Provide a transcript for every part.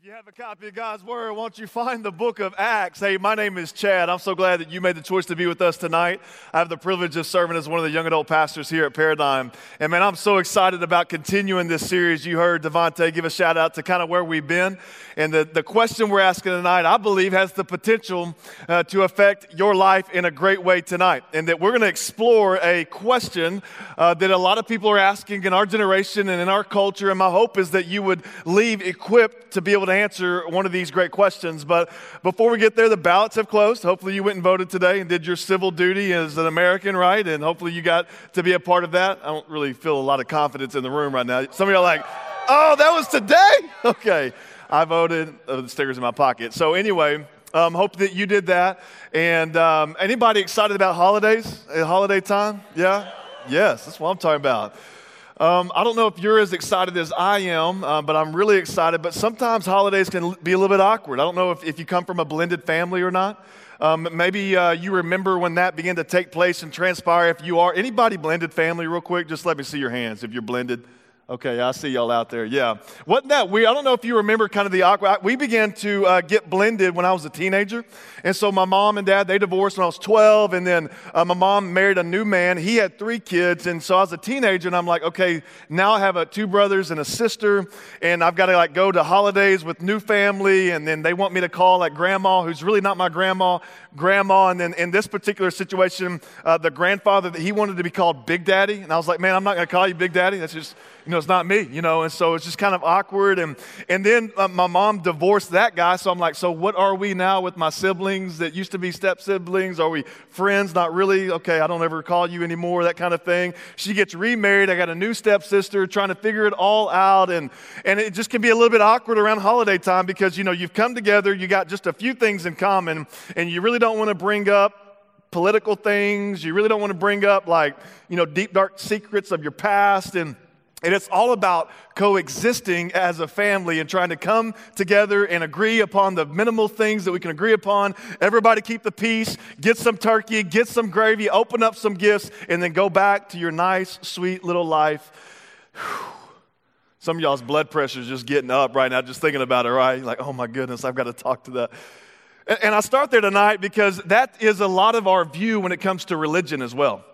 If you have a copy of God's Word, won't you find the book of Acts? Hey, my name is Chad. I'm so glad that you made the choice to be with us tonight. I have the privilege of serving as one of the young adult pastors here at Paradigm. And man, I'm so excited about continuing this series. You heard Devontae give a shout out to kind of where we've been. And the, the question we're asking tonight, I believe, has the potential uh, to affect your life in a great way tonight. And that we're going to explore a question uh, that a lot of people are asking in our generation and in our culture. And my hope is that you would leave equipped to be able to answer one of these great questions. But before we get there, the ballots have closed. Hopefully, you went and voted today and did your civil duty as an American, right? And hopefully, you got to be a part of that. I don't really feel a lot of confidence in the room right now. Some of you are like, oh, that was today? Okay. I voted. Oh, the sticker's in my pocket. So, anyway, um, hope that you did that. And um, anybody excited about holidays? Holiday time? Yeah? Yes, that's what I'm talking about. Um, I don't know if you're as excited as I am, uh, but I'm really excited. But sometimes holidays can be a little bit awkward. I don't know if, if you come from a blended family or not. Um, maybe uh, you remember when that began to take place and transpire. If you are anybody blended family, real quick, just let me see your hands if you're blended. Okay, I see y'all out there. Yeah. Wasn't that weird? I don't know if you remember kind of the awkward. We began to uh, get blended when I was a teenager. And so my mom and dad, they divorced when I was 12. And then uh, my mom married a new man. He had three kids. And so I was a teenager and I'm like, okay, now I have a, two brothers and a sister. And I've got to like go to holidays with new family. And then they want me to call like grandma, who's really not my grandma, grandma. And then in this particular situation, uh, the grandfather, he wanted to be called Big Daddy. And I was like, man, I'm not going to call you Big Daddy. That's just, you know, it's not me, you know, and so it's just kind of awkward. And, and then uh, my mom divorced that guy, so I'm like, so what are we now with my siblings that used to be step siblings? Are we friends? Not really. Okay, I don't ever call you anymore, that kind of thing. She gets remarried. I got a new stepsister trying to figure it all out. And, and it just can be a little bit awkward around holiday time because, you know, you've come together, you got just a few things in common, and you really don't want to bring up political things. You really don't want to bring up like, you know, deep, dark secrets of your past. And, and it's all about coexisting as a family and trying to come together and agree upon the minimal things that we can agree upon. Everybody keep the peace, get some turkey, get some gravy, open up some gifts, and then go back to your nice, sweet little life. Some of y'all's blood pressure is just getting up right now, just thinking about it, right? Like, oh my goodness, I've got to talk to that. And I start there tonight because that is a lot of our view when it comes to religion as well.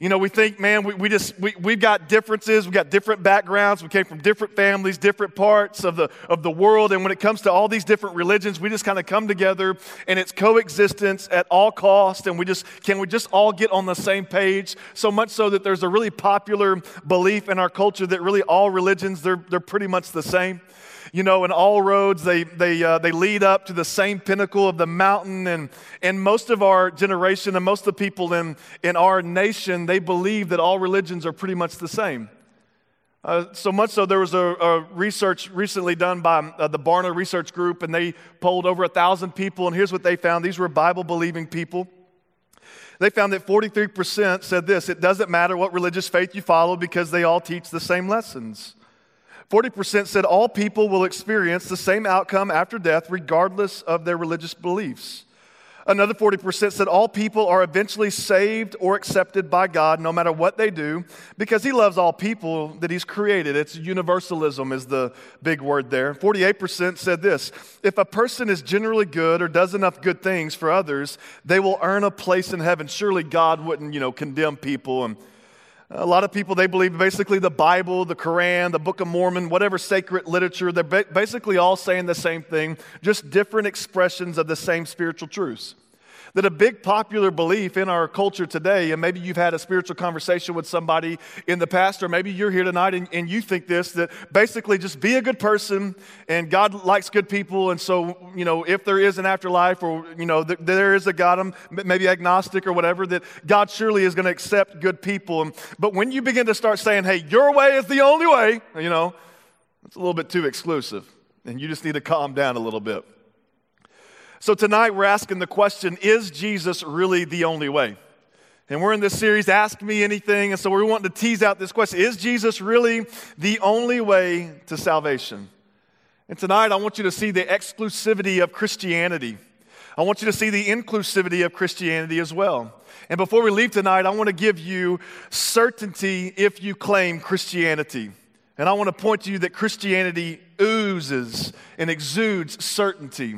You know, we think, man, we, we just, we, we've got differences, we've got different backgrounds, we came from different families, different parts of the, of the world. And when it comes to all these different religions, we just kind of come together and it's coexistence at all cost. And we just, can we just all get on the same page? So much so that there's a really popular belief in our culture that really all religions, they're, they're pretty much the same you know, and all roads, they, they, uh, they lead up to the same pinnacle of the mountain. And, and most of our generation and most of the people in, in our nation, they believe that all religions are pretty much the same. Uh, so much so, there was a, a research recently done by uh, the Barna Research Group, and they polled over a thousand people. And here's what they found: these were Bible-believing people. They found that 43% said this: "It doesn't matter what religious faith you follow because they all teach the same lessons." 40% said all people will experience the same outcome after death, regardless of their religious beliefs. Another 40% said all people are eventually saved or accepted by God no matter what they do because He loves all people that He's created. It's universalism, is the big word there. 48% said this if a person is generally good or does enough good things for others, they will earn a place in heaven. Surely God wouldn't, you know, condemn people and a lot of people, they believe basically the Bible, the Quran, the Book of Mormon, whatever sacred literature, they're basically all saying the same thing, just different expressions of the same spiritual truths that a big popular belief in our culture today, and maybe you've had a spiritual conversation with somebody in the past, or maybe you're here tonight and, and you think this, that basically just be a good person and God likes good people. And so, you know, if there is an afterlife or, you know, th- there is a God, um, maybe agnostic or whatever, that God surely is going to accept good people. But when you begin to start saying, hey, your way is the only way, you know, it's a little bit too exclusive. And you just need to calm down a little bit. So tonight we're asking the question Is Jesus really the only way? And we're in this series, Ask Me Anything. And so we're wanting to tease out this question Is Jesus really the only way to salvation? And tonight I want you to see the exclusivity of Christianity. I want you to see the inclusivity of Christianity as well. And before we leave tonight, I want to give you certainty if you claim Christianity. And I want to point to you that Christianity oozes and exudes certainty.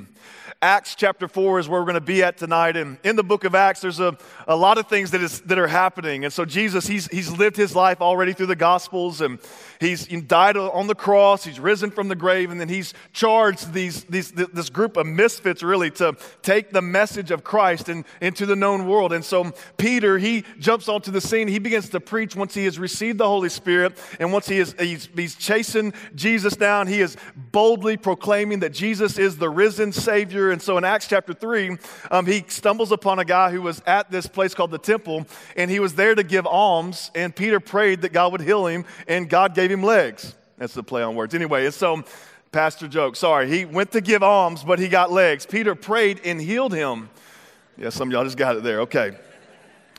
Acts chapter 4 is where we're going to be at tonight. And in the book of Acts, there's a, a lot of things that, is, that are happening. And so Jesus, he's, he's lived his life already through the Gospels, and he's died on the cross, he's risen from the grave, and then he's charged these, these, this group of misfits really to take the message of Christ in, into the known world. And so Peter, he jumps onto the scene. He begins to preach once he has received the Holy Spirit, and once he is, he's, he's chasing Jesus down, he is boldly proclaiming that Jesus is the risen Savior and so in Acts chapter 3, um, he stumbles upon a guy who was at this place called the temple, and he was there to give alms. And Peter prayed that God would heal him, and God gave him legs. That's the play on words. Anyway, and so, pastor joke, sorry. He went to give alms, but he got legs. Peter prayed and healed him. Yeah, some y'all just got it there. Okay.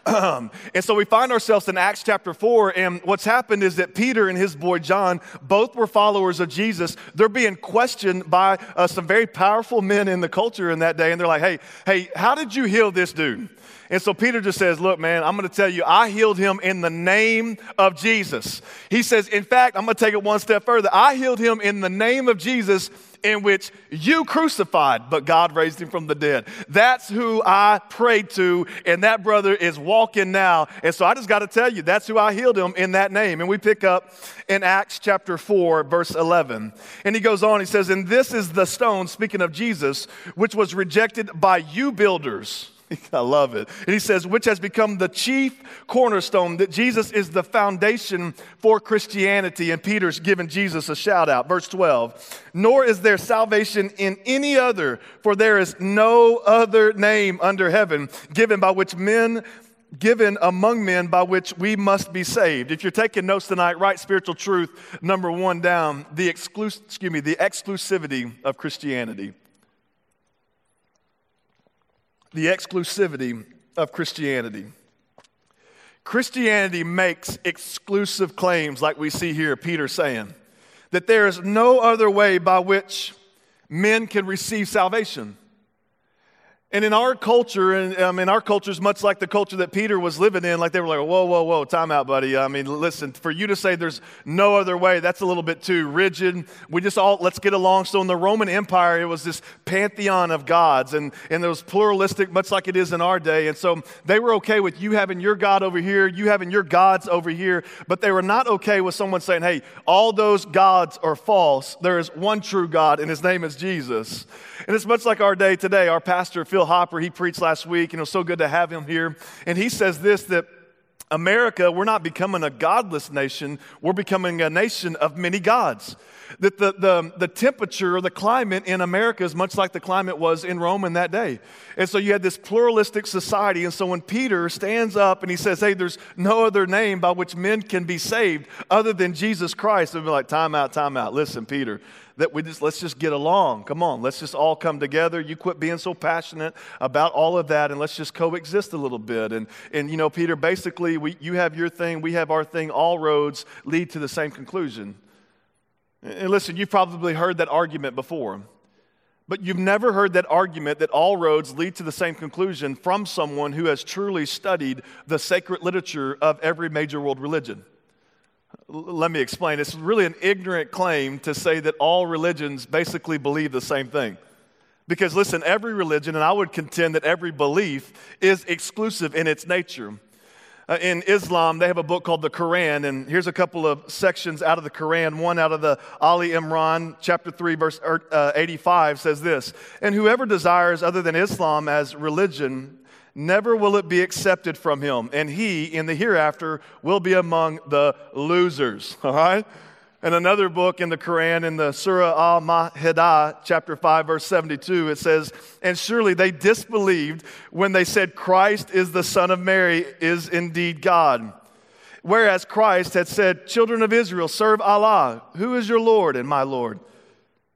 And so we find ourselves in Acts chapter 4, and what's happened is that Peter and his boy John both were followers of Jesus. They're being questioned by uh, some very powerful men in the culture in that day, and they're like, hey, hey, how did you heal this dude? And so Peter just says, Look, man, I'm going to tell you, I healed him in the name of Jesus. He says, In fact, I'm going to take it one step further. I healed him in the name of Jesus in which you crucified, but God raised him from the dead. That's who I prayed to, and that brother is walking now. And so I just got to tell you, that's who I healed him in that name. And we pick up in Acts chapter 4, verse 11. And he goes on, he says, And this is the stone, speaking of Jesus, which was rejected by you builders I love it. And he says, which has become the chief cornerstone, that Jesus is the foundation for Christianity. And Peter's giving Jesus a shout out. Verse 12, nor is there salvation in any other, for there is no other name under heaven given by which men given among men by which we must be saved. If you're taking notes tonight, write spiritual truth number one down, the excuse me, the exclusivity of Christianity the exclusivity of Christianity. Christianity makes exclusive claims, like we see here, Peter saying, that there is no other way by which men can receive salvation. And in our culture, and um, in our culture is much like the culture that Peter was living in, like they were like, whoa, whoa, whoa, time out, buddy. I mean, listen, for you to say there's no other way, that's a little bit too rigid. We just all, let's get along. So in the Roman Empire, it was this pantheon of gods, and, and it was pluralistic, much like it is in our day. And so they were okay with you having your God over here, you having your gods over here, but they were not okay with someone saying, hey, all those gods are false. There is one true God, and his name is Jesus. And it's much like our day today. Our pastor, Phil Hopper, he preached last week, and it was so good to have him here. And he says this that America, we're not becoming a godless nation, we're becoming a nation of many gods. That the, the, the temperature the climate in America is much like the climate was in Rome in that day. And so you had this pluralistic society. And so when Peter stands up and he says, Hey, there's no other name by which men can be saved other than Jesus Christ, they'll be like, Time out, time out. Listen, Peter, that we just let's just get along. Come on, let's just all come together. You quit being so passionate about all of that, and let's just coexist a little bit. And and you know, Peter, basically, we, you have your thing, we have our thing. All roads lead to the same conclusion. And listen, you've probably heard that argument before. But you've never heard that argument that all roads lead to the same conclusion from someone who has truly studied the sacred literature of every major world religion let me explain. It's really an ignorant claim to say that all religions basically believe the same thing. Because listen, every religion, and I would contend that every belief, is exclusive in its nature. Uh, in Islam, they have a book called the Quran, and here's a couple of sections out of the Quran. One out of the Ali Imran, chapter 3, verse er, uh, 85 says this And whoever desires other than Islam as religion never will it be accepted from him, and he in the hereafter will be among the losers. All right? And another book in the Quran, in the Surah Al Ma'idah, chapter 5, verse 72, it says, And surely they disbelieved when they said Christ is the Son of Mary, is indeed God. Whereas Christ had said, Children of Israel, serve Allah. Who is your Lord and my Lord?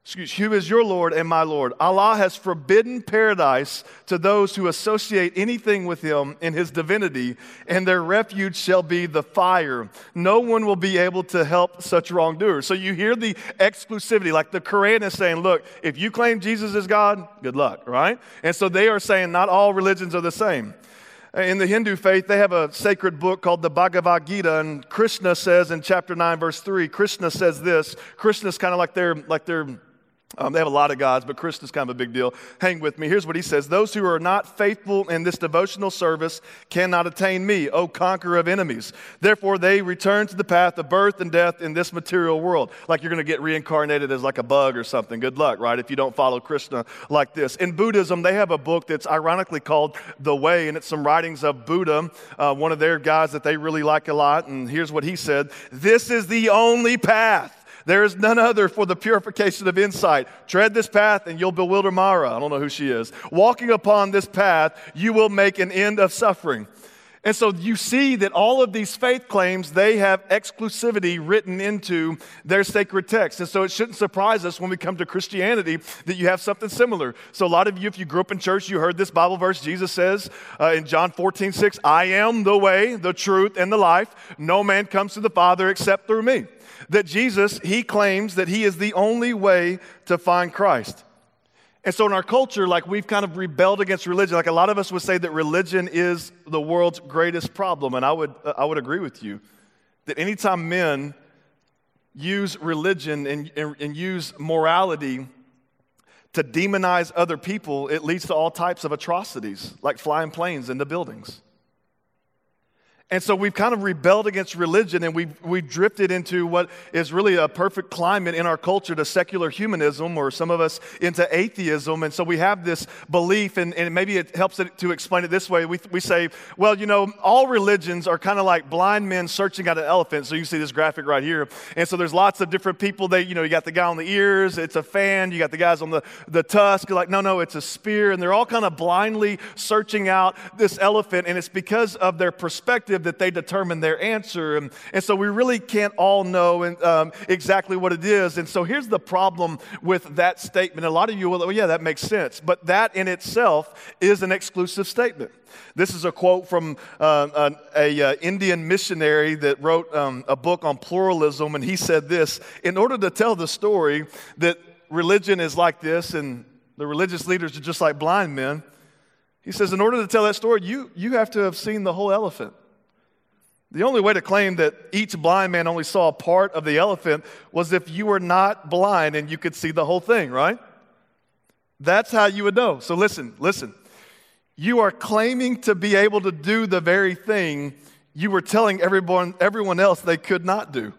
Excuse, who is your Lord and my Lord? Allah has forbidden paradise to those who associate anything with him in his divinity, and their refuge shall be the fire. No one will be able to help such wrongdoers. So you hear the exclusivity, like the Quran is saying, look, if you claim Jesus is God, good luck, right? And so they are saying not all religions are the same. In the Hindu faith, they have a sacred book called the Bhagavad Gita, and Krishna says in chapter 9, verse 3, Krishna says this. Krishna's kind of like their, like their um, they have a lot of gods, but Krishna's kind of a big deal. Hang with me. Here's what he says Those who are not faithful in this devotional service cannot attain me, O conqueror of enemies. Therefore, they return to the path of birth and death in this material world. Like you're going to get reincarnated as like a bug or something. Good luck, right? If you don't follow Krishna like this. In Buddhism, they have a book that's ironically called The Way, and it's some writings of Buddha, uh, one of their guys that they really like a lot. And here's what he said This is the only path there is none other for the purification of insight. Tread this path and you'll bewilder Mara. I don't know who she is. Walking upon this path, you will make an end of suffering. And so you see that all of these faith claims, they have exclusivity written into their sacred text. And so it shouldn't surprise us when we come to Christianity that you have something similar. So a lot of you, if you grew up in church, you heard this Bible verse. Jesus says uh, in John 14, 6, I am the way, the truth, and the life. No man comes to the Father except through me that Jesus, he claims that he is the only way to find Christ. And so in our culture, like we've kind of rebelled against religion. Like a lot of us would say that religion is the world's greatest problem. And I would, uh, I would agree with you that anytime men use religion and, and, and use morality to demonize other people, it leads to all types of atrocities, like flying planes into buildings. And so we've kind of rebelled against religion and we've, we've drifted into what is really a perfect climate in our culture to secular humanism or some of us into atheism. And so we have this belief, and, and maybe it helps it to explain it this way. We, we say, well, you know, all religions are kind of like blind men searching out an elephant. So you see this graphic right here. And so there's lots of different people. They, you know, you got the guy on the ears, it's a fan. You got the guys on the, the tusk. You're like, no, no, it's a spear. And they're all kind of blindly searching out this elephant. And it's because of their perspective that they determine their answer. And, and so we really can't all know um, exactly what it is. And so here's the problem with that statement. A lot of you will, oh, yeah, that makes sense. But that in itself is an exclusive statement. This is a quote from uh, an a, uh, Indian missionary that wrote um, a book on pluralism, and he said this In order to tell the story that religion is like this and the religious leaders are just like blind men, he says, in order to tell that story, you, you have to have seen the whole elephant. The only way to claim that each blind man only saw a part of the elephant was if you were not blind and you could see the whole thing, right? That's how you would know. So listen, listen. You are claiming to be able to do the very thing you were telling everyone, everyone else they could not do.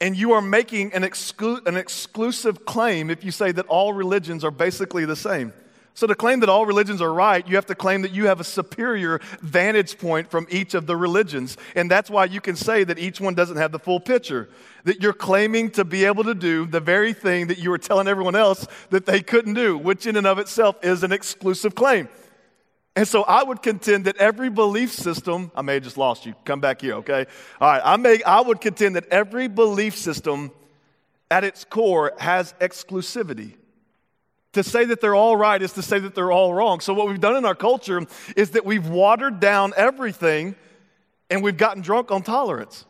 And you are making an, exclu- an exclusive claim if you say that all religions are basically the same. So, to claim that all religions are right, you have to claim that you have a superior vantage point from each of the religions. And that's why you can say that each one doesn't have the full picture. That you're claiming to be able to do the very thing that you were telling everyone else that they couldn't do, which in and of itself is an exclusive claim. And so I would contend that every belief system, I may have just lost you, come back here, okay? All right, I, may, I would contend that every belief system at its core has exclusivity. To say that they're all right is to say that they're all wrong. So, what we've done in our culture is that we've watered down everything and we've gotten drunk on tolerance.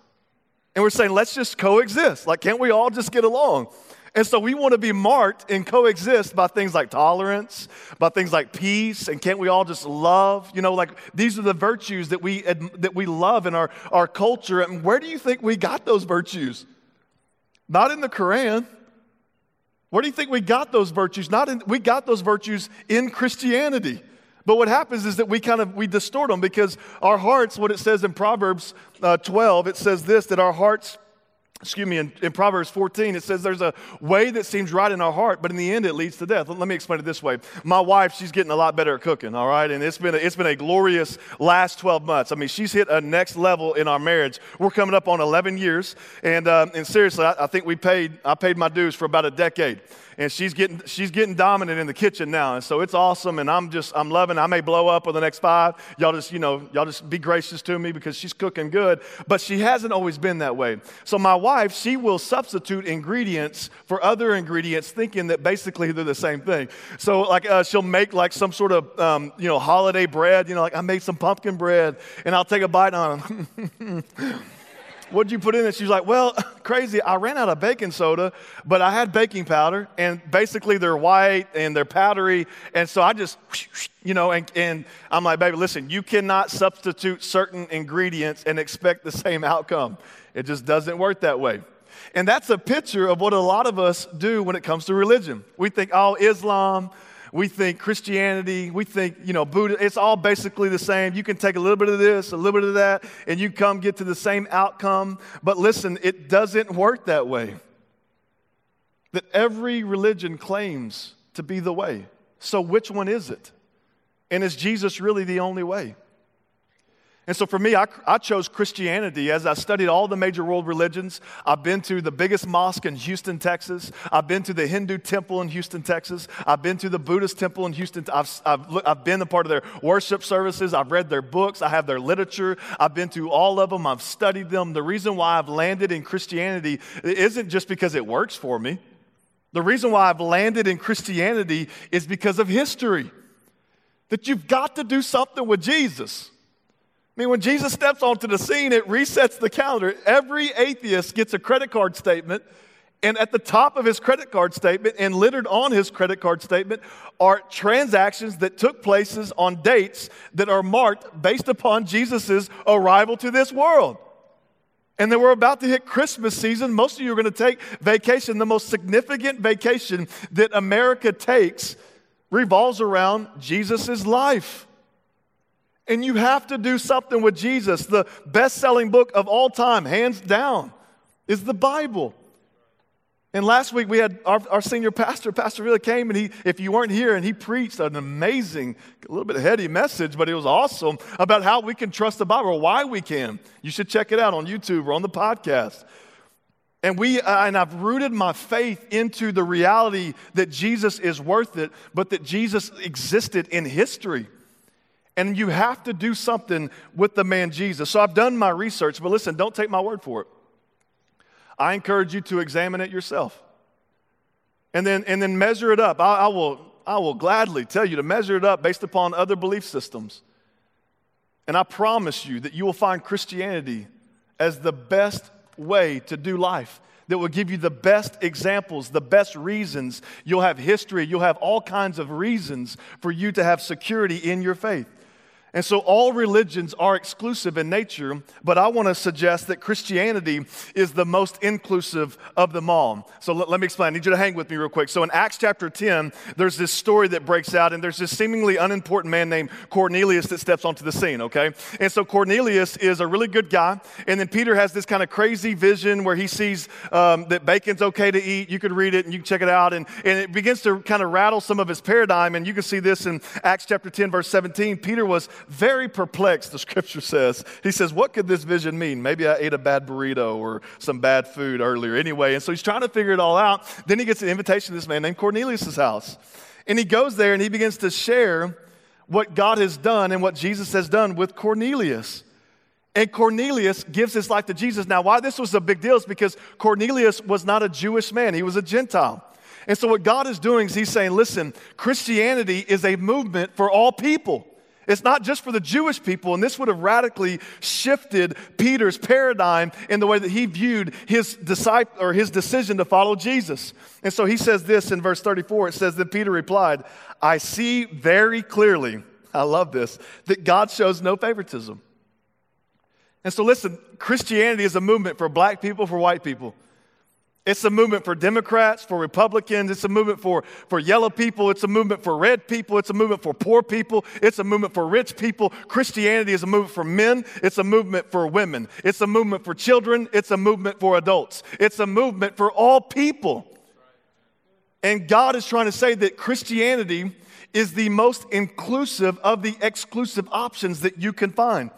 And we're saying, let's just coexist. Like, can't we all just get along? And so we want to be marked and coexist by things like tolerance, by things like peace, and can't we all just love? You know, like these are the virtues that we, that we love in our, our culture. And where do you think we got those virtues? Not in the Quran. Where do you think we got those virtues? Not in, we got those virtues in Christianity. But what happens is that we kind of we distort them because our hearts, what it says in Proverbs uh, 12, it says this that our hearts excuse me, in, in, Proverbs 14, it says there's a way that seems right in our heart, but in the end it leads to death. Let, me explain it this way. My wife, she's getting a lot better at cooking, all right? And it's been, a, it's been a glorious last 12 months. I mean, she's hit a next level in our marriage. We're coming up on 11 years, and, um, and seriously, I, I think we paid, I paid my dues for about a decade and she's getting she's getting dominant in the kitchen now. And so it's awesome. And i'm just i'm loving i may blow up with the next five. Y'all just you know y'all just be gracious to me because she's cooking good. But she hasn't always been that way. So my wife she will substitute ingredients for other ingredients thinking that basically they're the same thing. So like uh, she'll make like some sort of um, you know holiday bread. You know like i made some pumpkin bread and i'll take a bite on What'd you put in it? She's like, Well, crazy. I ran out of baking soda, but I had baking powder, and basically they're white and they're powdery. And so I just, you know, and, and I'm like, Baby, listen, you cannot substitute certain ingredients and expect the same outcome. It just doesn't work that way. And that's a picture of what a lot of us do when it comes to religion. We think, oh, Islam, we think Christianity, we think, you know, Buddha, it's all basically the same. You can take a little bit of this, a little bit of that, and you come get to the same outcome. But listen, it doesn't work that way. That every religion claims to be the way. So which one is it? And is Jesus really the only way? And so for me, I, I, chose Christianity as I studied all the major world religions. I've been to the biggest mosque in Houston, Texas. I've been to the Hindu temple in Houston, Texas. I've been to the Buddhist temple in Houston. I've, I've, I've been a part of their worship services. I've read their books. I have their literature. I've been to all of them. I've studied them. The reason why I've landed in Christianity isn't just because it works for me. The reason why I've landed in Christianity is because of history. That you've got to do something with Jesus. I mean, when Jesus steps onto the scene, it resets the calendar. Every atheist gets a credit card statement, and at the top of his credit card statement and littered on his credit card statement are transactions that took places on dates that are marked based upon Jesus' arrival to this world. And then we're about to hit Christmas season. Most of you are going to take vacation. The most significant vacation that America takes revolves around Jesus' life. And you have to do something with Jesus. The best selling book of all time, hands down, is the Bible. And last week we had our, our, senior pastor, Pastor Villa came and he, if you weren't here, and he preached an amazing, a little bit heady message, but it was awesome about how we can trust the Bible or why we can. You should check it out on YouTube or on the podcast. And we, uh, and I've rooted my faith into the reality that Jesus is worth it, but that Jesus existed in history. And you have to do something with the man Jesus. So I've done my research, but listen, don't take my word for it. I encourage you to examine it yourself. And then, and then measure it up. I, I will, I will gladly tell you to measure it up based upon other belief systems. And I promise you that you will find Christianity as the best way to do life that will give you the best examples, the best reasons. You'll have history, you'll have all kinds of reasons for you to have security in your faith. And so all religions are exclusive in nature, but I want to suggest that Christianity is the most inclusive of them all. So let, let, me explain. I need you to hang with me real quick. So in Acts chapter 10, there's this story that breaks out, and there's this seemingly unimportant man named Cornelius that steps onto the scene, okay? And so Cornelius is a really good guy, and then Peter has this kind of crazy vision where he sees um, that bacon's okay to eat. You could read it and you can check it out, and, and it begins to kind of rattle some of his paradigm, and you can see this in Acts chapter 10, verse 17. Peter was very perplexed, the scripture says. He says, What could this vision mean? Maybe I ate a bad burrito or some bad food earlier. Anyway, and so he's trying to figure it all out. Then he gets an invitation to this man named Cornelius' house. And he goes there and he begins to share what God has done and what Jesus has done with Cornelius. And Cornelius gives his life to Jesus. Now, why this was a big deal is because Cornelius was not a Jewish man, he was a Gentile. And so, what God is doing is He's saying, listen, Christianity is a movement for all people. It's not just for the Jewish people, and this would have radically shifted Peter's paradigm in the way that he viewed his disciple or his decision to follow Jesus. And so he says this in verse 34. It says that Peter replied, I see very clearly, I love this, that God shows no favoritism. And so listen, Christianity is a movement for black people, for white people. It's a movement for Democrats, for Republicans. It's a movement for, for yellow people. It's a movement for red people. It's a movement for poor people. It's a movement for rich people. Christianity is a movement for men. It's a movement for women. It's a movement for children. It's a movement for adults. It's a movement for all people. And God is trying to say that Christianity is the most inclusive of the exclusive options that you can find.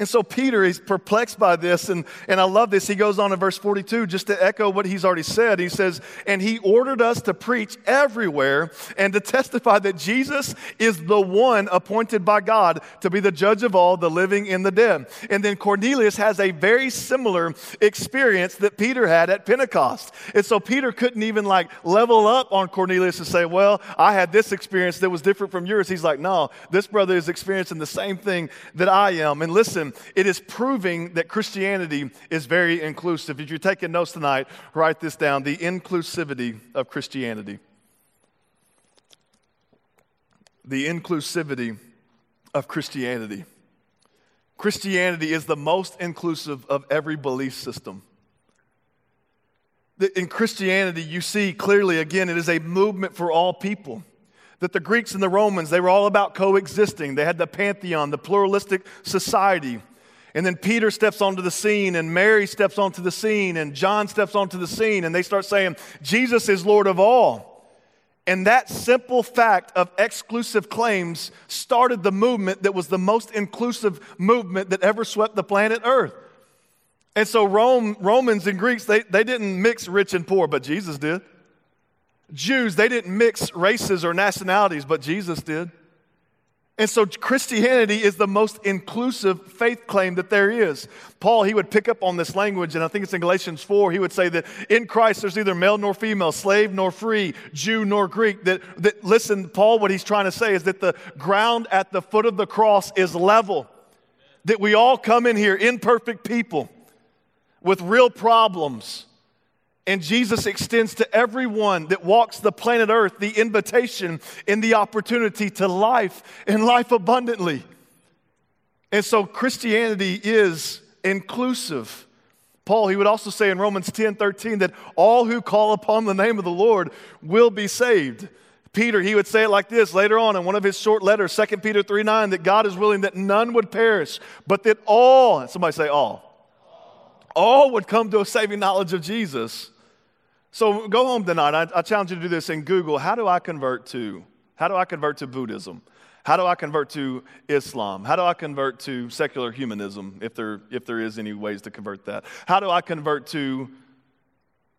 And so Peter is perplexed by this, and, and I love this. He goes on in verse 42 just to echo what he's already said. He says, And he ordered us to preach everywhere and to testify that Jesus is the one appointed by God to be the judge of all, the living and the dead. And then Cornelius has a very similar experience that Peter had at Pentecost. And so Peter couldn't even like level up on Cornelius and say, Well, I had this experience that was different from yours. He's like, No, this brother is experiencing the same thing that I am. And listen, it is proving that Christianity is very inclusive. If you're taking notes tonight, write this down the inclusivity of Christianity. The inclusivity of Christianity. Christianity is the most inclusive of every belief system. In Christianity, you see clearly, again, it is a movement for all people that the Greeks and the Romans, they were all about coexisting. They had the pantheon, the pluralistic society. And then Peter steps onto the scene, and Mary steps onto the scene, and John steps onto the scene, and they start saying, Jesus is Lord of all. And that simple fact of exclusive claims started the movement that was the most inclusive movement that ever swept the planet Earth. And so Rome, Romans and Greeks, they, they didn't mix rich and poor, but Jesus did. Jews, they didn't mix races or nationalities, but Jesus did. And so Christianity is the most inclusive faith claim that there is. Paul, he would pick up on this language, and I think it's in Galatians 4. He would say that in Christ there's neither male nor female, slave nor free, Jew nor Greek. That, that listen, Paul, what he's trying to say is that the ground at the foot of the cross is level. That we all come in here imperfect people with real problems and Jesus extends to everyone that walks the planet Earth the invitation and the opportunity to life and life abundantly. And so Christianity is inclusive. Paul, he would also say in Romans 10 13 that all who call upon the name of the Lord will be saved. Peter, he would say it like this later on in one of his short letters, 2 Peter 3 9, that God is willing that none would perish, but that all, somebody say all, all would come to a saving knowledge of Jesus. So go home tonight. I, I, challenge you to do this in Google. How do I convert to? How do I convert to Buddhism? How do I convert to Islam? How do I convert to secular humanism, if there, if there is any ways to convert that? How do I convert to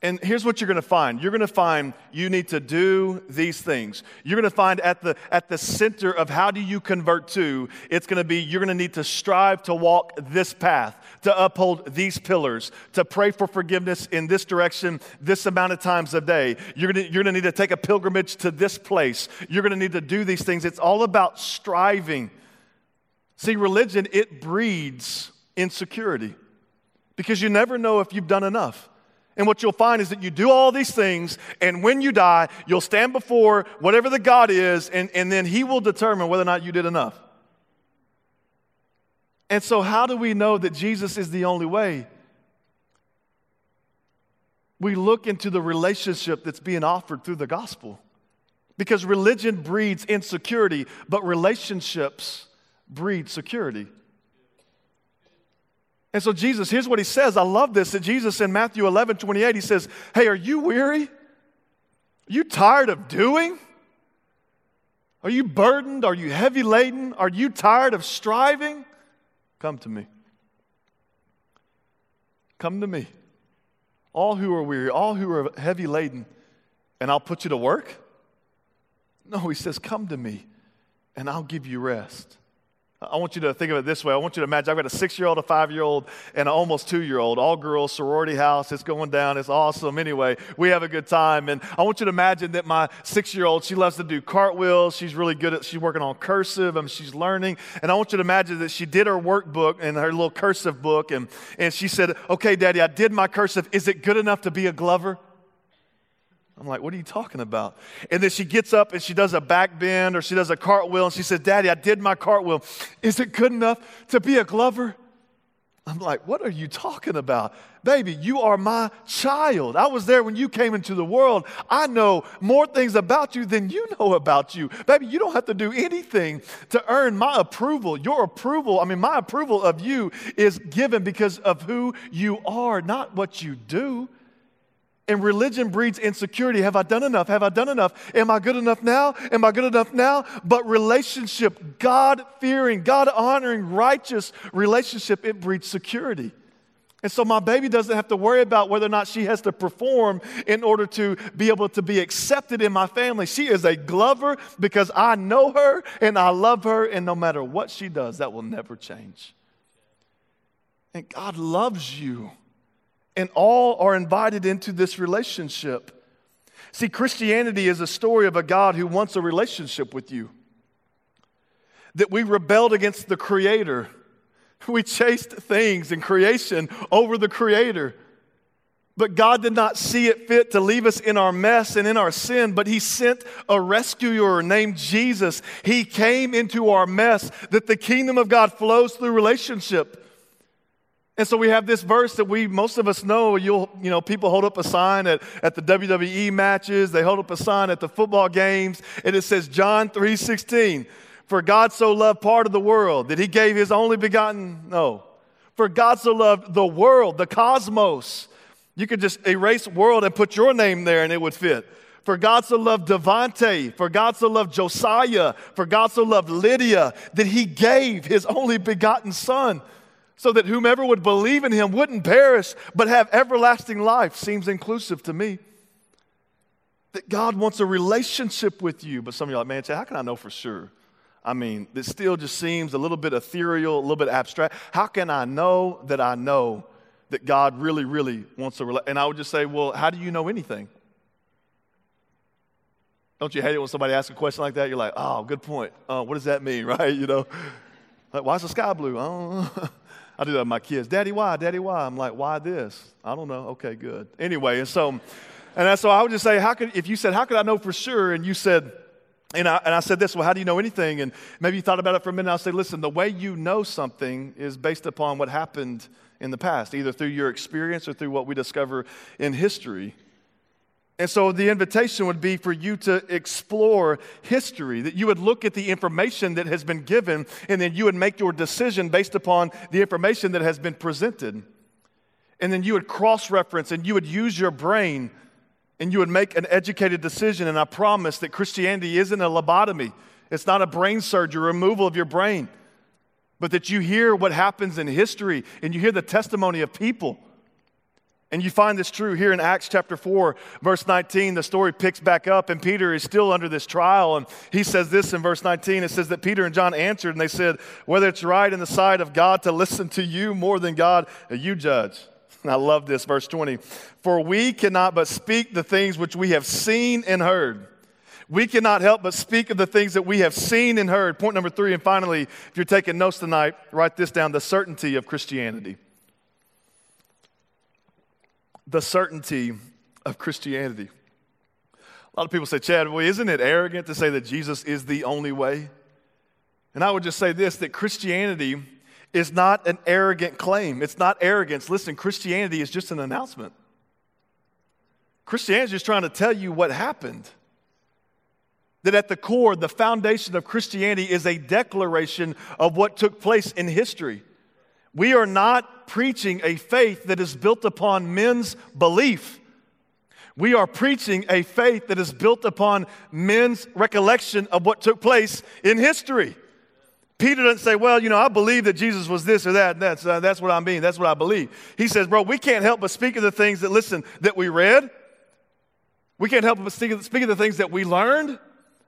and here's what you're going to find. You're going to find you need to do these things. You're going to find at the, at the center of how do you convert to, it's going to be you're going to need to strive to walk this path, to uphold these pillars, to pray for forgiveness in this direction, this amount of times a day. You're going to, you're going to need to take a pilgrimage to this place. You're going to need to do these things. It's all about striving. See, religion, it breeds insecurity because you never know if you've done enough. And what you'll find is that you do all these things, and when you die, you'll stand before whatever the God is, and, and then He will determine whether or not you did enough. And so, how do we know that Jesus is the only way? We look into the relationship that's being offered through the gospel. Because religion breeds insecurity, but relationships breed security. And so Jesus, here's what he says. I love this. That Jesus in Matthew 11, 28, he says, Hey, are you weary? Are you tired of doing? Are you burdened? Are you heavy laden? Are you tired of striving? Come to me. Come to me. All who are weary, all who are heavy laden, and I'll put you to work? No, he says, Come to me, and I'll give you rest. I want you to think of it this way. I want you to imagine I've got a six year old, a five year old, and an almost two year old, all girls, sorority house. It's going down. It's awesome. Anyway, we have a good time. And I want you to imagine that my six year old, she loves to do cartwheels. She's really good at, she's working on cursive. I mean, she's learning. And I want you to imagine that she did her workbook and her little cursive book. And, and she said, Okay, daddy, I did my cursive. Is it good enough to be a Glover? I'm like, what are you talking about? And then she gets up and she does a back bend or she does a cartwheel and she says, Daddy, I did my cartwheel. Is it good enough to be a Glover? I'm like, what are you talking about? Baby, you are my child. I was there when you came into the world. I know more things about you than you know about you. Baby, you don't have to do anything to earn my approval. Your approval, I mean, my approval of you is given because of who you are, not what you do. And religion breeds insecurity. Have I done enough? Have I done enough? Am I good enough now? Am I good enough now? But relationship, God fearing, God honoring, righteous relationship, it breeds security. And so my baby doesn't have to worry about whether or not she has to perform in order to be able to be accepted in my family. She is a Glover because I know her and I love her, and no matter what she does, that will never change. And God loves you and all are invited into this relationship. See, Christianity is a story of a God who wants a relationship with you. That we rebelled against the Creator We chased things in creation over the Creator. But God did not see it fit to leave us in our mess and in our sin, but He sent a rescuer named Jesus. He came into our mess that the kingdom of God flows through relationship. And so we have this verse that we most of us know. You'll, you know, people hold up a sign at, at the WWE matches, they hold up a sign at the football games, and it says John 3:16. For God so loved part of the world that he gave his only begotten, no. For God so loved the world, the cosmos. You could just erase world and put your name there and it would fit. For God so loved Devante, for God so loved Josiah, for God so loved Lydia, that he gave his only begotten son, so that whomever would believe in him wouldn't perish, but have everlasting life. Seems inclusive to me. That God wants a relationship with you. But some of you are like, man, how can I know for sure? I mean, it still just seems a little bit ethereal, a little bit abstract. How can I know that I know that God really, really wants a relationship? And I would just say, well, how do you know anything? Don't you hate it when somebody asks a question like that? You're like, oh, good point. Uh, what does that mean, right? You know, like, why is the sky blue? I don't know. I do that with my kids. Daddy, why? Daddy, why? I'm like, why this? I don't know. Okay, good. Anyway, and so, and so I would just say, how could, if you said, how could I know for sure? And you said, and I, and I said this, well, how do you know anything? And maybe you thought about it for a minute. I'll say, listen, the way you know something is based upon what happened in the past, either through your experience or through what we discover in history. And so the invitation would be for you to explore history, that you would look at the information that has been given, and then you would make your decision based upon the information that has been presented. And then you would cross reference and you would use your brain and you would make an educated decision. And I promise that Christianity isn't a lobotomy, it's not a brain surgery, removal of your brain, but that you hear what happens in history and you hear the testimony of people. And you find this true here in Acts chapter 4, verse 19. The story picks back up, and Peter is still under this trial. And he says this in verse 19 it says that Peter and John answered, and they said, Whether it's right in the sight of God to listen to you more than God, you judge. I love this, verse 20. For we cannot but speak the things which we have seen and heard. We cannot help but speak of the things that we have seen and heard. Point number three, and finally, if you're taking notes tonight, write this down the certainty of Christianity. The certainty of Christianity. A lot of people say, Chad, well, isn't it arrogant to say that Jesus is the only way? And I would just say this that Christianity is not an arrogant claim. It's not arrogance. Listen, Christianity is just an announcement. Christianity is just trying to tell you what happened. That at the core, the foundation of Christianity is a declaration of what took place in history. We are not preaching a faith that is built upon men's belief. We are preaching a faith that is built upon men's recollection of what took place in history. Peter doesn't say, Well, you know, I believe that Jesus was this or that. That's, uh, that's what I mean. That's what I believe. He says, Bro, we can't help but speak of the things that, listen, that we read. We can't help but speak of, speak of the things that we learned.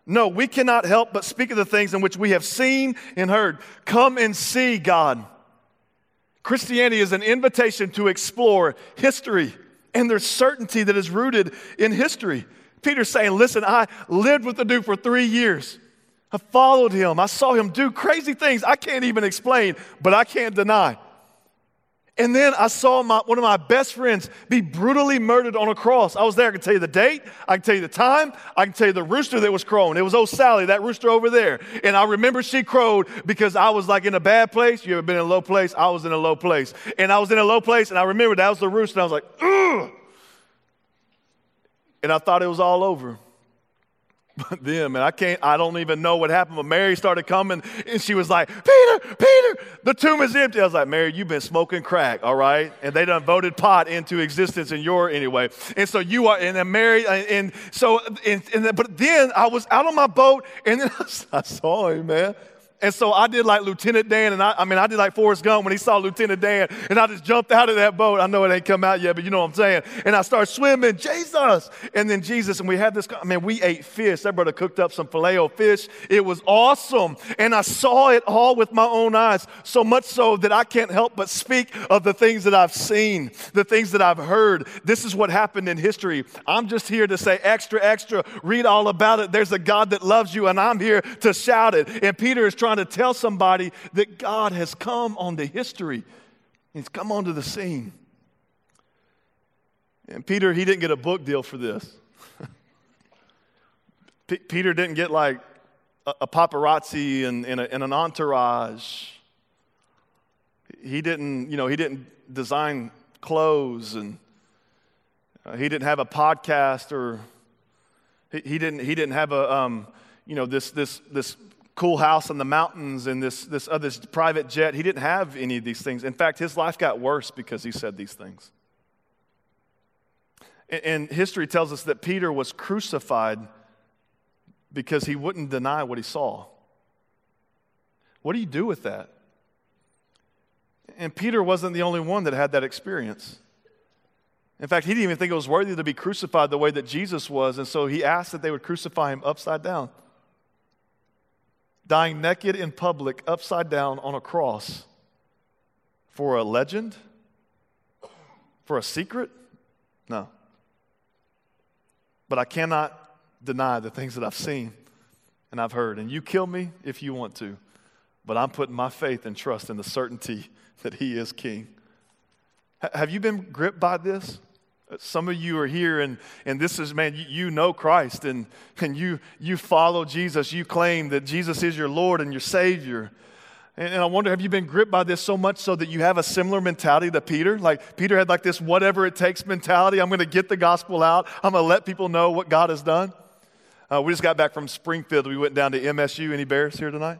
No, we cannot help but speak of the things in which we have seen and heard. Come and see God. Christianity is an invitation to explore history, and there's certainty that is rooted in history. Peter's saying, Listen, I lived with the dude for three years. I followed him. I saw him do crazy things I can't even explain, but I can't deny. And then I saw my, one of my best friends be brutally murdered on a cross. I was there. I can tell you the date. I can tell you the time. I can tell you the rooster that was crowing. It was old Sally, that rooster over there. And I remember she crowed because I was like in a bad place. You ever been in a low place? I was in a low place. And I was in a low place, and I remember that was the rooster. And I was like, ugh. And I thought it was all over. But then, man, I can't, I don't even know what happened. But Mary started coming and she was like, Peter, Peter, the tomb is empty. I was like, Mary, you've been smoking crack, all right? And they done voted pot into existence in your anyway. And so you are, and then Mary, and, and so, and, and, but then I was out on my boat and then I saw him, man. And so I did like Lieutenant Dan, and I, I mean, I did like Forrest Gump when he saw Lieutenant Dan, and I just jumped out of that boat. I know it ain't come out yet, but you know what I'm saying. And I started swimming, Jesus. And then Jesus, and we had this, I mean, we ate fish. That brother cooked up some filet fish. It was awesome. And I saw it all with my own eyes, so much so that I can't help but speak of the things that I've seen, the things that I've heard. This is what happened in history. I'm just here to say extra, extra, read all about it. There's a God that loves you, and I'm here to shout it. And Peter is trying to tell somebody that God has come onto history. He's come onto the scene. And Peter, he didn't get a book deal for this. P- Peter didn't get like a, a paparazzi and, and, a, and, an entourage. He didn't, you know, he didn't design clothes and uh, he didn't have a podcast or he, he didn't, he didn't have a, um, you know, this, this, this cool house in the mountains and this, this, uh, this private jet. He didn't have any of these things. In fact, his life got worse because he said these things. And, and history tells us that Peter was crucified because he wouldn't deny what he saw. What do you do with that? And Peter wasn't the only one that had that experience. In fact, he didn't even think it was worthy to be crucified the way that Jesus was, and so he asked that they would crucify him upside down. Dying naked in public, upside down on a cross for a legend? For a secret? No. But I cannot deny the things that I've seen and I've heard. And you kill me if you want to, but I'm putting my faith and trust in the certainty that He is King. H- have you been gripped by this? Some of you are here, and, and this is, man, you, you know Christ, and, and you, you follow Jesus. You claim that Jesus is your Lord and your Savior. And, I wonder, have you been gripped by this so much so that you have a similar mentality to Peter? Like Peter had like this whatever it takes mentality. I'm going to get the gospel out. I'm going to let people know what God has done. Uh, we just got back from Springfield. We went down to MSU. Any Bears here tonight?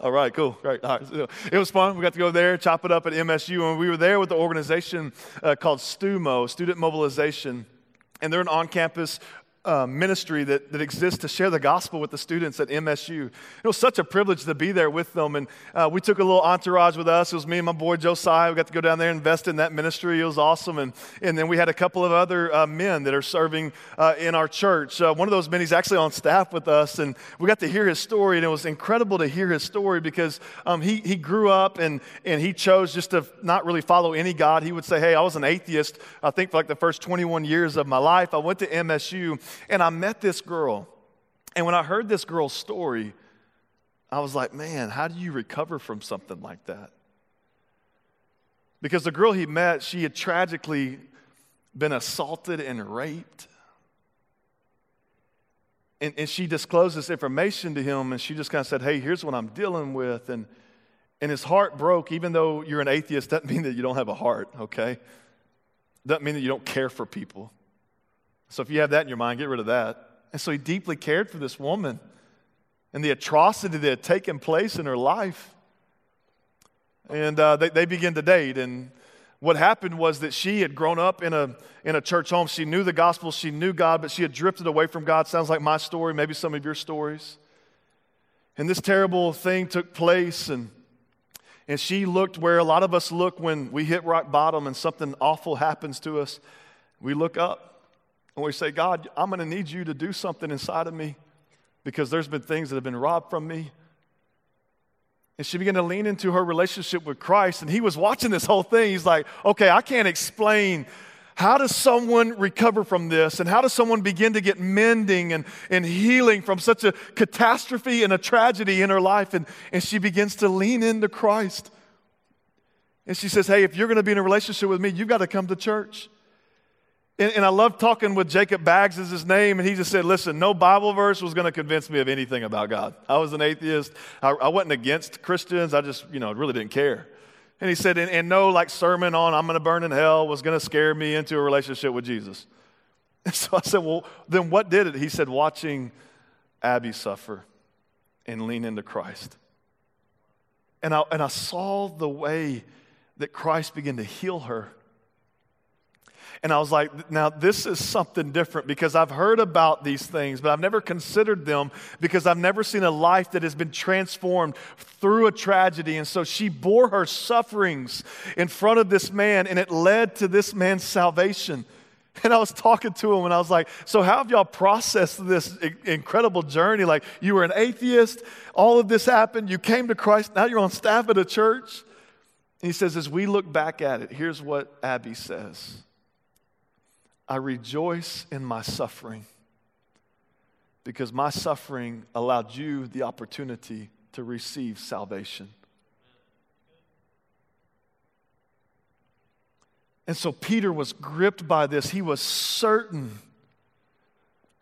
All right, cool, great. All right. It was fun. We got to go there, chop it up at MSU, and we were there with the organization uh, called STUMO, Student Mobilization, and they're an on-campus uh, ministry that, that exists to share the gospel with the students at MSU. It was such a privilege to be there with them. And uh, we took a little entourage with us. It was me and my boy Josiah. We got to go down there and invest in that ministry. It was awesome. And, and then we had a couple of other uh, men that are serving uh, in our church. Uh, one of those men, he's actually on staff with us. And we got to hear his story. And it was incredible to hear his story because um, he, he grew up and, and he chose just to not really follow any God. He would say, Hey, I was an atheist, I think, for like the first 21 years of my life. I went to MSU and I met this girl. And when I heard this girl's story, I was like, man, how do you recover from something like that? Because the girl he met, she had tragically been assaulted and raped. And, and she disclosed this information to him, and she just kind of said, hey, here's what I'm dealing with. And, and his heart broke, even though you're an atheist, doesn't mean that you don't have a heart, okay? Doesn't mean that you don't care for people. So if you have that in your mind, get rid of that. And so he deeply cared for this woman and the atrocity that had taken place in her life. And uh, they, they began to date. And what happened was that she had grown up in a, in a church home. She knew the gospel, she knew God, but she had drifted away from God. Sounds like my story, maybe some of your stories. And this terrible thing took place. And, and she looked where a lot of us look when we hit rock bottom and something awful happens to us. We look up. And we say, God, I'm going to need you to do something inside of me because there's been things that have been robbed from me. And she began to lean into her relationship with Christ. And he was watching this whole thing. He's like, okay, I can't explain how does someone recover from this? And how does someone begin to get mending and, and healing from such a catastrophe and a tragedy in her life? And, and she begins to lean into Christ. And she says, Hey, if you're going to be in a relationship with me, you've got to come to church. And, and, I love talking with Jacob Baggs, is his name, and he just said, Listen, no Bible verse was going to convince me of anything about God. I was an atheist. I, I, wasn't against Christians. I just, you know, really didn't care. And he said, and, and no like sermon on I'm going to burn in hell was going to scare me into a relationship with Jesus. And so I said, Well, then what did it? He said, Watching Abby suffer and lean into Christ. And I, and I saw the way that Christ began to heal her and I was like, now this is something different because I've heard about these things, but I've never considered them because I've never seen a life that has been transformed through a tragedy. And so she bore her sufferings in front of this man, and it led to this man's salvation. And I was talking to him and I was like, So, how have y'all processed this incredible journey? Like, you were an atheist, all of this happened, you came to Christ, now you're on staff at a church. And he says, As we look back at it, here's what Abby says I rejoice in my suffering because my suffering allowed you the opportunity to receive salvation. And so Peter was gripped by this. He was certain.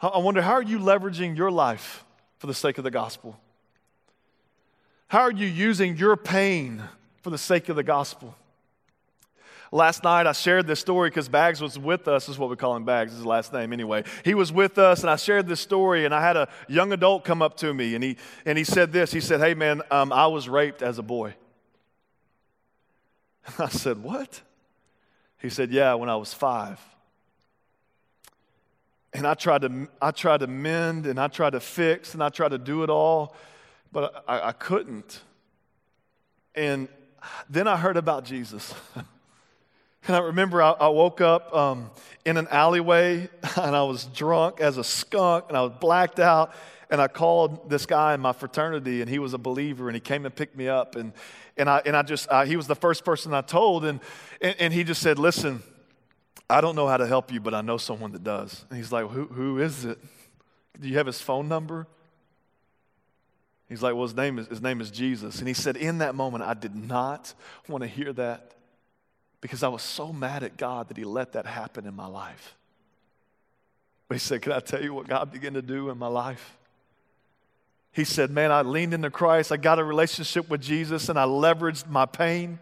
I wonder, how are you leveraging your life for the sake of the gospel? How are you using your pain for the sake of the gospel? Last night I shared this story because Baggs was with us. This is what we call him Baggs, is his last name anyway. He was with us and I shared this story and I had a young adult come up to me and he, and he said this. He said, Hey man, um, I was raped as a boy. I said, What? He said, Yeah, when I was five. And I tried to, I tried to mend and I tried to fix and I tried to do it all, but I, I couldn't. And then I heard about Jesus. And I remember I, I woke up um, in an alleyway and I was drunk as a skunk and I was blacked out. And I called this guy in my fraternity and he was a believer and he came and picked me up. And, and, I, and I just, I, he was the first person I told. And, and, and he just said, Listen, I don't know how to help you, but I know someone that does. And he's like, Who, who is it? Do you have his phone number? He's like, Well, his name, is, his name is Jesus. And he said, In that moment, I did not want to hear that because I was so mad at God that He let that happen in my life. But He said, Can I tell you what God began to do in my life? He said, Man, I leaned into Christ. I got a relationship with Jesus, and I leveraged my pain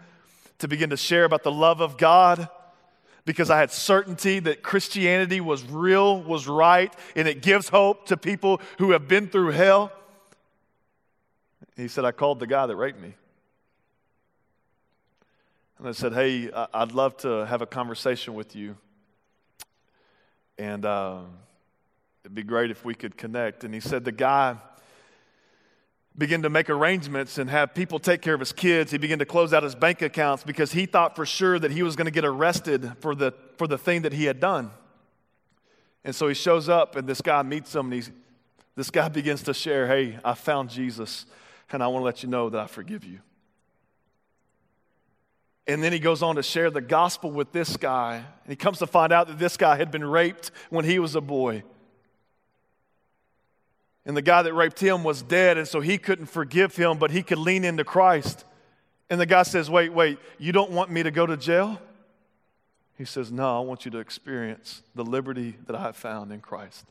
to begin to share about the love of God because I had certainty that Christianity was real, was right, and it gives hope to people who have been through hell. He said, I called the guy that raped me. And I said, Hey, I'd love to have a conversation with you. And uh, it'd be great if we could connect. And he said, The guy began to make arrangements and have people take care of his kids. He began to close out his bank accounts because he thought for sure that he was going to get arrested for the, for the thing that he had done. And so he shows up, and this guy meets him, and he's, this guy begins to share, Hey, I found Jesus, and I want to let you know that I forgive you. And then he goes on to share the gospel with this guy. And he comes to find out that this guy had been raped when he was a boy. And the guy that raped him was dead, and so he couldn't forgive him, but he could lean into Christ. And the guy says, Wait, wait, you don't want me to go to jail? He says, No, I want you to experience the liberty that I have found in Christ.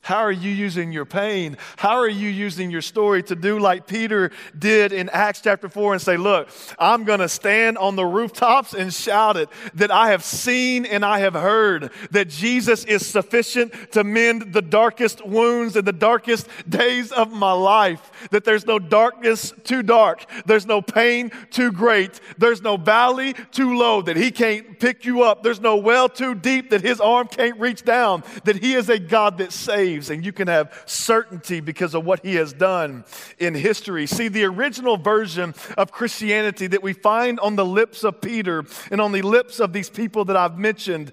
How are you using your pain? How are you using your story to do like Peter did in Acts chapter 4 and say, Look, I'm going to stand on the rooftops and shout it that I have seen and I have heard that Jesus is sufficient to mend the darkest wounds and the darkest days of my life. That there's no darkness too dark, there's no pain too great, there's no valley too low that He can't pick you up, there's no well too deep that His arm can't reach down, that He is a God that saves and you can have certainty because of what he has done in history. See, the original version of Christianity that we find on the lips of Peter and on the lips of these people that I've mentioned,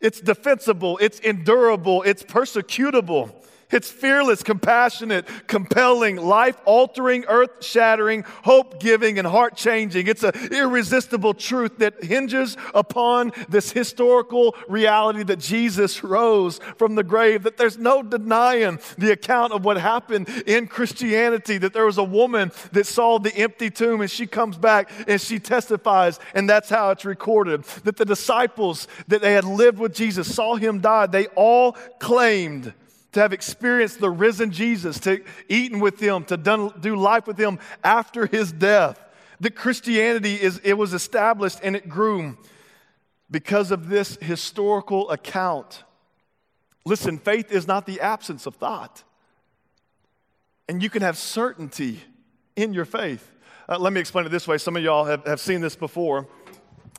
it's defensible, it's endurable, it's persecutable. It's fearless, compassionate, compelling, life altering, earth shattering, hope giving, and heart changing. It's an irresistible truth that hinges upon this historical reality that Jesus rose from the grave, that there's no denying the account of what happened in Christianity, that there was a woman that saw the empty tomb and she comes back and she testifies, and that's how it's recorded. That the disciples that they had lived with Jesus saw him die, they all claimed to have experienced the risen Jesus, to eaten with him, to done, do life with him after his death. That Christianity is it was established and it grew because of this historical account. Listen, faith is not the absence of thought. And you can have certainty in your faith. Uh, let me explain it this way. Some of y'all have, have seen this before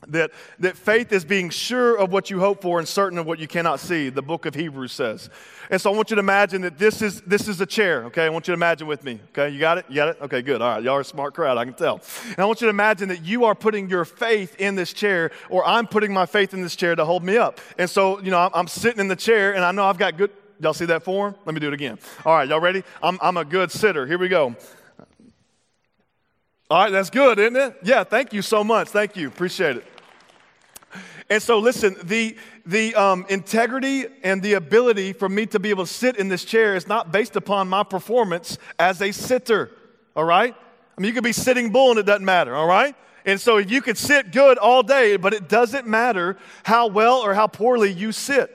that, that faith is being sure of what you hope for and certain of what you cannot see, the book of Hebrews says. And so I want you to imagine that this is, this is a chair, okay? I want you to imagine with me, okay? You got it? You got it? Okay, good. All right, y'all are a smart crowd, I can tell. And I want you to imagine that you are putting your faith in this chair, or I'm putting my faith in this chair to hold me up. And so, you know, I'm, I'm sitting in the chair, and I know I've got good, y'all see that form? Let me do it again. All right, y'all ready? I'm, I'm a good sitter. Here we go. All right, that's good, isn't it? Yeah, thank you so much. Thank you. Appreciate it. And so, listen, the, the um, integrity and the ability for me to be able to sit in this chair is not based upon my performance as a sitter. all right? I mean, you could be sitting bull and it doesn't matter, all right? And so you could sit good all day, but it doesn't matter how well or how poorly you sit.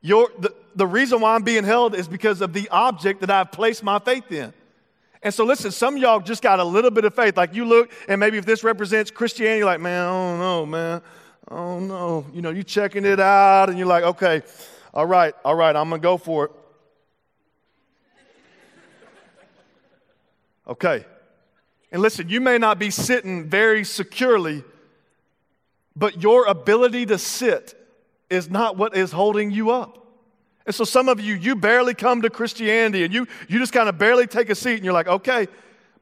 Your, the, the reason why I'm being held is because of the object that I've placed my faith in. And so, listen, some y'all just got a little bit of faith. Like you look, and maybe if this represents Christianity, like, man, I don't know, man. I don't know. You know, you checking it out, and you're like, okay, all right, all right, I'm going to go for it. Okay. And listen, you may not be sitting very securely, but your ability to sit is not what is holding you up. And so some of you, you barely come to Christianity and you, you just kind of barely take a seat and you're like, okay,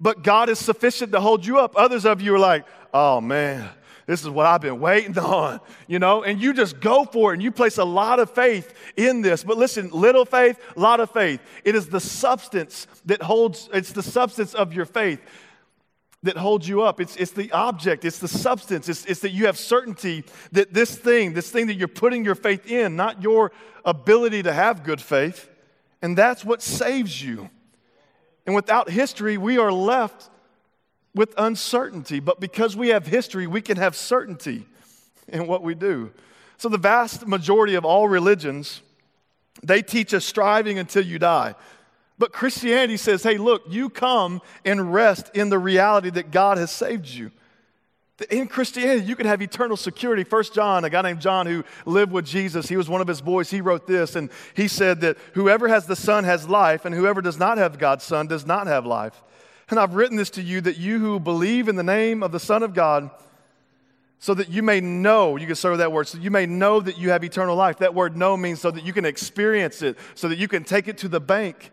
but God is sufficient to hold you up. Others of you are like, oh man, this is what I've been waiting on, you know, and you just go for it and you place a lot of faith in this. But listen, little faith, a lot of faith. It is the substance that holds, it's the substance of your faith that holds you up. It's, it's the object, it's the substance. It's, it's that you have certainty that this thing, this thing that you're putting your faith in, not your ability to have good faith, and that's what saves you. And without history, we are left with uncertainty. But because we have history, we can have certainty in what we do. So, the vast majority of all religions, they teach us striving until you die. But Christianity says, hey, look, you come and rest in the reality that God has saved you. In Christianity, you can have eternal security. First John, a guy named John who lived with Jesus, he was one of his boys. He wrote this, and he said that whoever has the Son has life, and whoever does not have God's Son does not have life. And I've written this to you that you who believe in the name of the Son of God, so that you may know, you can with that word, so you may know that you have eternal life. That word know means so that you can experience it, so that you can take it to the bank.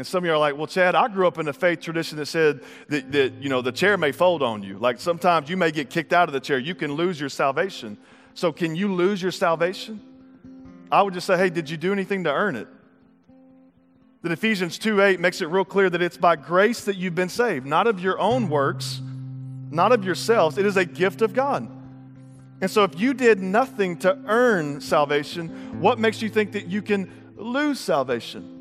And some of you are like, well, Chad, I grew up in a faith tradition that said that, that, you know, the chair may fold on you. Like sometimes you may get kicked out of the chair. You can lose your salvation. So can you lose your salvation? I would just say, hey, did you do anything to earn it? That Ephesians 2 8 makes it real clear that it's by grace that you've been saved, not of your own works, not of yourselves. It is a gift of God. And so if you did nothing to earn salvation, what makes you think that you can lose salvation?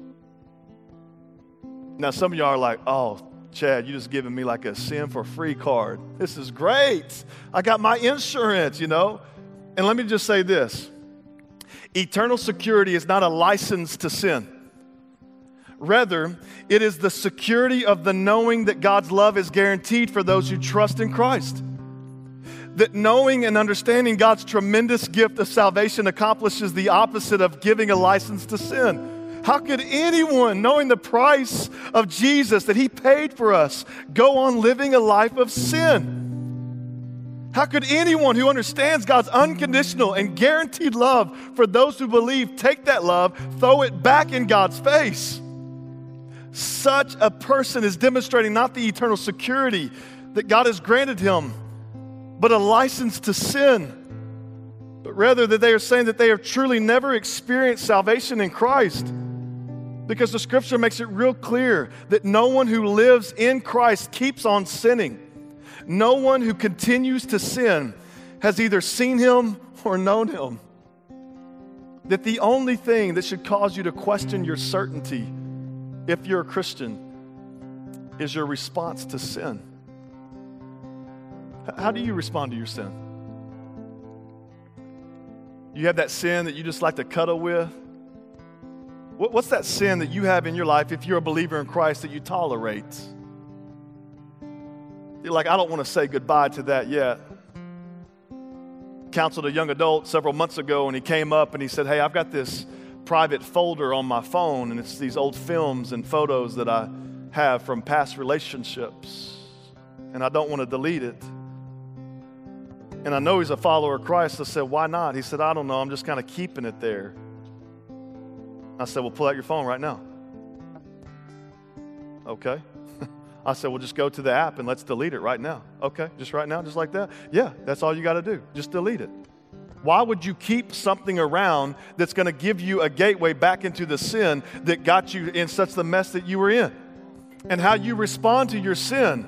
Now, some of y'all are like, oh, Chad, you just giving me like a sin for free card. This is great. I got my insurance, you know? And let me just say this eternal security is not a license to sin. Rather, it is the security of the knowing that God's love is guaranteed for those who trust in Christ. That knowing and understanding God's tremendous gift of salvation accomplishes the opposite of giving a license to sin. How could anyone, knowing the price of Jesus that he paid for us, go on living a life of sin? How could anyone who understands God's unconditional and guaranteed love for those who believe take that love, throw it back in God's face? Such a person is demonstrating not the eternal security that God has granted him, but a license to sin. But rather, that they are saying that they have truly never experienced salvation in Christ. Because the scripture makes it real clear that no one who lives in Christ keeps on sinning. No one who continues to sin has either seen him or known him. That the only thing that should cause you to question your certainty, if you're a Christian, is your response to sin. How do you respond to your sin? You have that sin that you just like to cuddle with? What's that sin that you have in your life, if you're a believer in Christ, that you tolerate? You're like, I don't want to say goodbye to that yet. Counseled a young adult several months ago, and he came up and he said, Hey, I've got this private folder on my phone, and it's these old films and photos that I have from past relationships, and I don't want to delete it. And I know he's a follower of Christ. I said, Why not? He said, I don't know. I'm just kind of keeping it there. I said, Well, pull out your phone right now. Okay. I said, Well, just go to the app and let's delete it right now. Okay, just right now, just like that? Yeah, that's all you got to do. Just delete it. Why would you keep something around that's going to give you a gateway back into the sin that got you in such the mess that you were in? And how you respond to your sin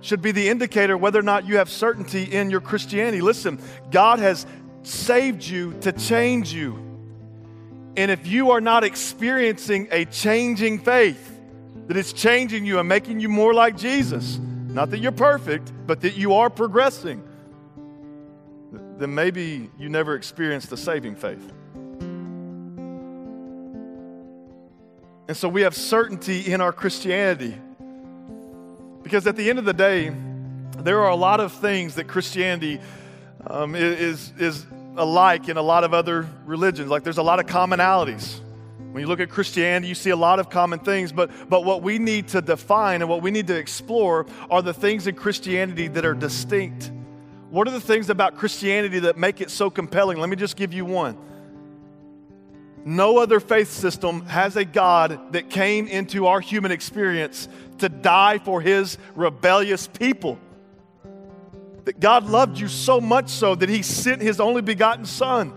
should be the indicator whether or not you have certainty in your Christianity. Listen, God has saved you to change you. And if you are not experiencing a changing faith, that is changing you and making you more like Jesus, not that you're perfect, but that you are progressing, then maybe you never experienced the saving faith. And so we have certainty in our Christianity. Because at the end of the day, there are a lot of things that Christianity um, is, is alike in a lot of other religions. Like there's a lot of commonalities. When you look at Christianity, you see a lot of common things, but, but what we need to define and what we need to explore are the things in Christianity that are distinct. What are the things about Christianity that make it so compelling? Let me just give you one. No other faith system has a God that came into our human experience to die for his rebellious people. That God loved you so much so that he sent his only begotten Son.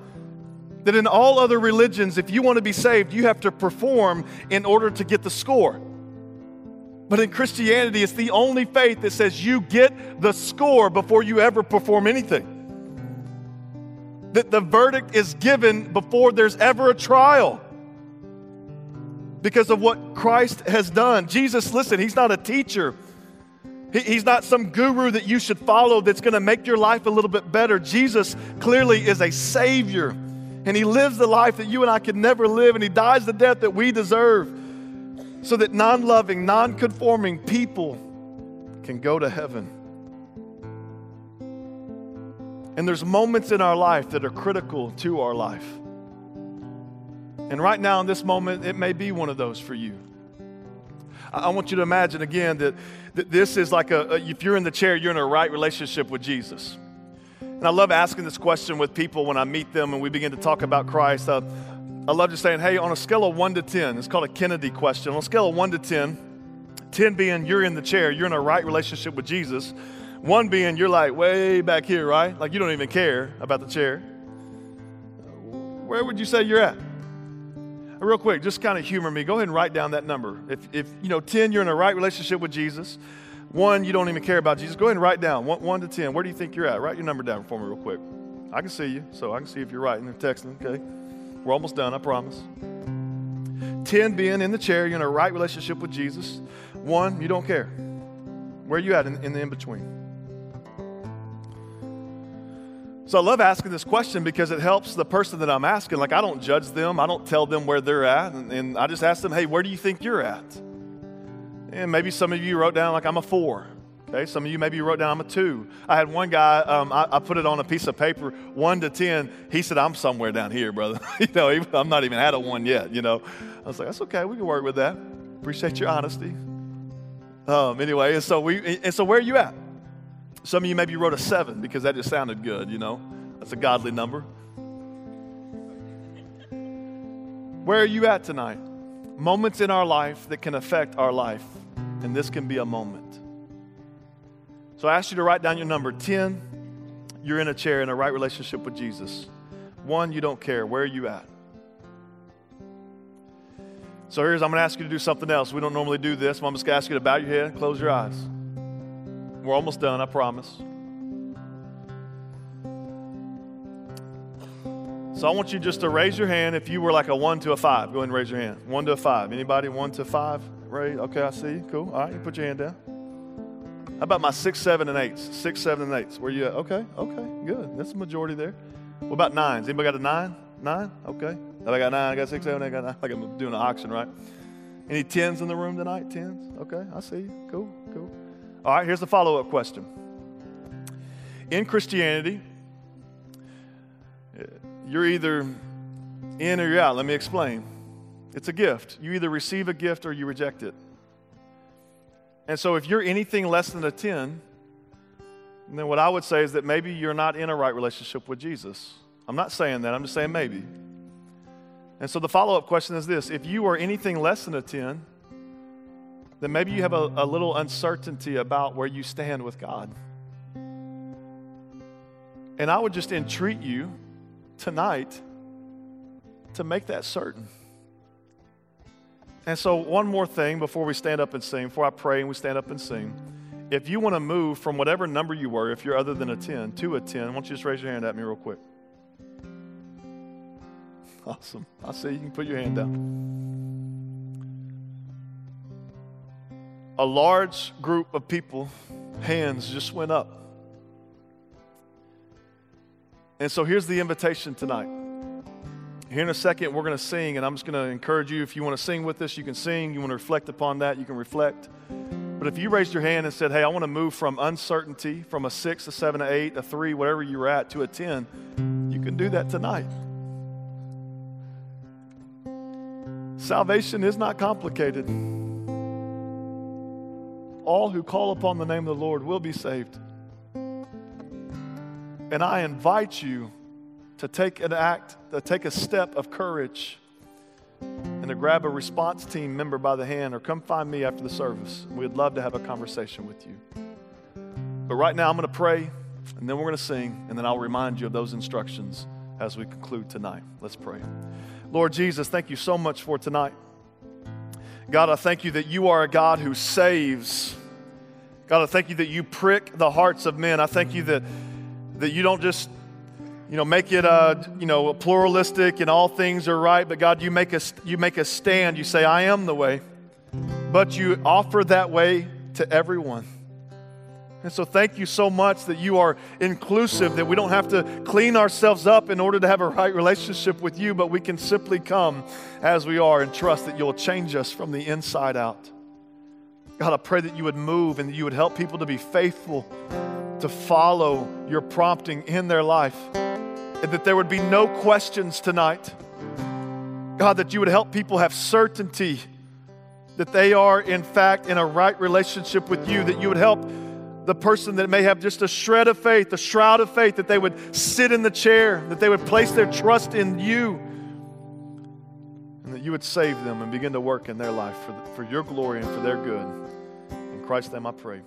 That in all other religions, if you want to be saved, you have to perform in order to get the score. But in Christianity, it's the only faith that says you get the score before you ever perform anything that the verdict is given before there's ever a trial because of what Christ has done. Jesus, listen, he's not a teacher. He's not some guru that you should follow that's going to make your life a little bit better. Jesus clearly is a savior, and he lives the life that you and I could never live, and he dies the death that we deserve so that non loving, non conforming people can go to heaven. And there's moments in our life that are critical to our life. And right now, in this moment, it may be one of those for you. I want you to imagine again that, this is like a, a, if you're in the chair, you're in a right relationship with Jesus. And I love asking this question with people when I meet them and we begin to talk about Christ. Uh, I love just saying, hey, on a scale of one to 10, it's called a Kennedy question. On a scale of one to 10, 10 being you're in the chair, you're in a right relationship with Jesus. One being you're like way back here, right? Like you don't even care about the chair. Where would you say you're at? Real quick, just kind of humor me. Go ahead and write down that number. If, if you know, 10, you're in a right relationship with Jesus. One, you don't even care about Jesus. Go ahead and write down one, one to 10. Where do you think you're at? Write your number down for me, real quick. I can see you, so I can see if you're writing or texting. Okay. We're almost done, I promise. 10 being in the chair, you're in a right relationship with Jesus. One, you don't care. Where are you at in, in the in between? So I love asking this question because it helps the person that I'm asking. Like, I don't judge them, I don't tell them where they're at. And, and, I just ask them, hey, where do you think you're at? And maybe some of you wrote down, like, I'm a four. Okay, some of you maybe wrote down, I'm a two. I had one guy, um, I, I, put it on a piece of paper, one to 10. He said, I'm somewhere down here, brother. you know, I'm not even at a one yet, you know. I was like, that's okay, we can work with that. Appreciate your honesty. Um, anyway, and so, we, and so where are you at? Some of you maybe wrote a seven because that just sounded good, you know? That's a godly number. Where are you at tonight? Moments in our life that can affect our life, and this can be a moment. So I ask you to write down your number 10, you're in a chair in a right relationship with Jesus. One, you don't care. Where are you at? So here's, I'm going to ask you to do something else. We don't normally do this. but I'm just going to ask you to bow your head, close your eyes. We're almost done, I promise. So I want you just to raise your hand if you were like a one to a five. Go ahead and raise your hand. One to a five. Anybody one to five? Right? Okay, I see. Cool. All right, you put your hand down. How about my six, seven, and eights? Six, seven, and eights. Where you at? Okay, okay, good. That's the majority there. What about nines? Anybody got a nine? Nine? Okay. I got nine, I got six, seven, I got nine. Like I'm doing an auction, right? Any tens in the room tonight? Tens? Okay, I see you. Cool, cool. All right, here's the follow up question. In Christianity, you're either in or you're out. Let me explain. It's a gift. You either receive a gift or you reject it. And so if you're anything less than a 10, then what I would say is that maybe you're not in a right relationship with Jesus. I'm not saying that, I'm just saying maybe. And so the follow up question is this if you are anything less than a 10, then maybe you have a, a little uncertainty about where you stand with God. And I would just entreat you tonight to make that certain. And so, one more thing before we stand up and sing, before I pray and we stand up and sing. If you want to move from whatever number you were, if you're other than a 10, to a 10, why don't you just raise your hand at me real quick? Awesome. I see you can put your hand down. A large group of people, hands just went up. And so here's the invitation tonight. Here in a second, we're going to sing, and I'm just going to encourage you if you want to sing with us, you can sing. You want to reflect upon that, you can reflect. But if you raised your hand and said, Hey, I want to move from uncertainty, from a six, a seven, a eight, a three, whatever you're at, to a 10, you can do that tonight. Salvation is not complicated. All who call upon the name of the Lord will be saved. And I invite you to take an act, to take a step of courage, and to grab a response team member by the hand or come find me after the service. We'd love to have a conversation with you. But right now, I'm going to pray, and then we're going to sing, and then I'll remind you of those instructions as we conclude tonight. Let's pray. Lord Jesus, thank you so much for tonight. God, I thank you that you are a God who saves. God, I thank you that you prick the hearts of men. I thank you that, that you don't just you know, make it, uh, you know, pluralistic and all things are right. But God, you make a, you make a stand. You say, I am the way. But you offer that way to everyone. And so, thank you so much that you are inclusive, that we don't have to clean ourselves up in order to have a right relationship with you, but we can simply come as we are and trust that you'll change us from the inside out. God, I pray that you would move and that you would help people to be faithful, to follow your prompting in their life, and that there would be no questions tonight. God, that you would help people have certainty that they are, in fact, in a right relationship with you, that you would help the person that may have just a shred of faith, a shroud of faith, that they would sit in the chair, that they would place their trust in you, and that you would save them and begin to work in their life for, the, for your glory and for their good. In Christ's name I pray.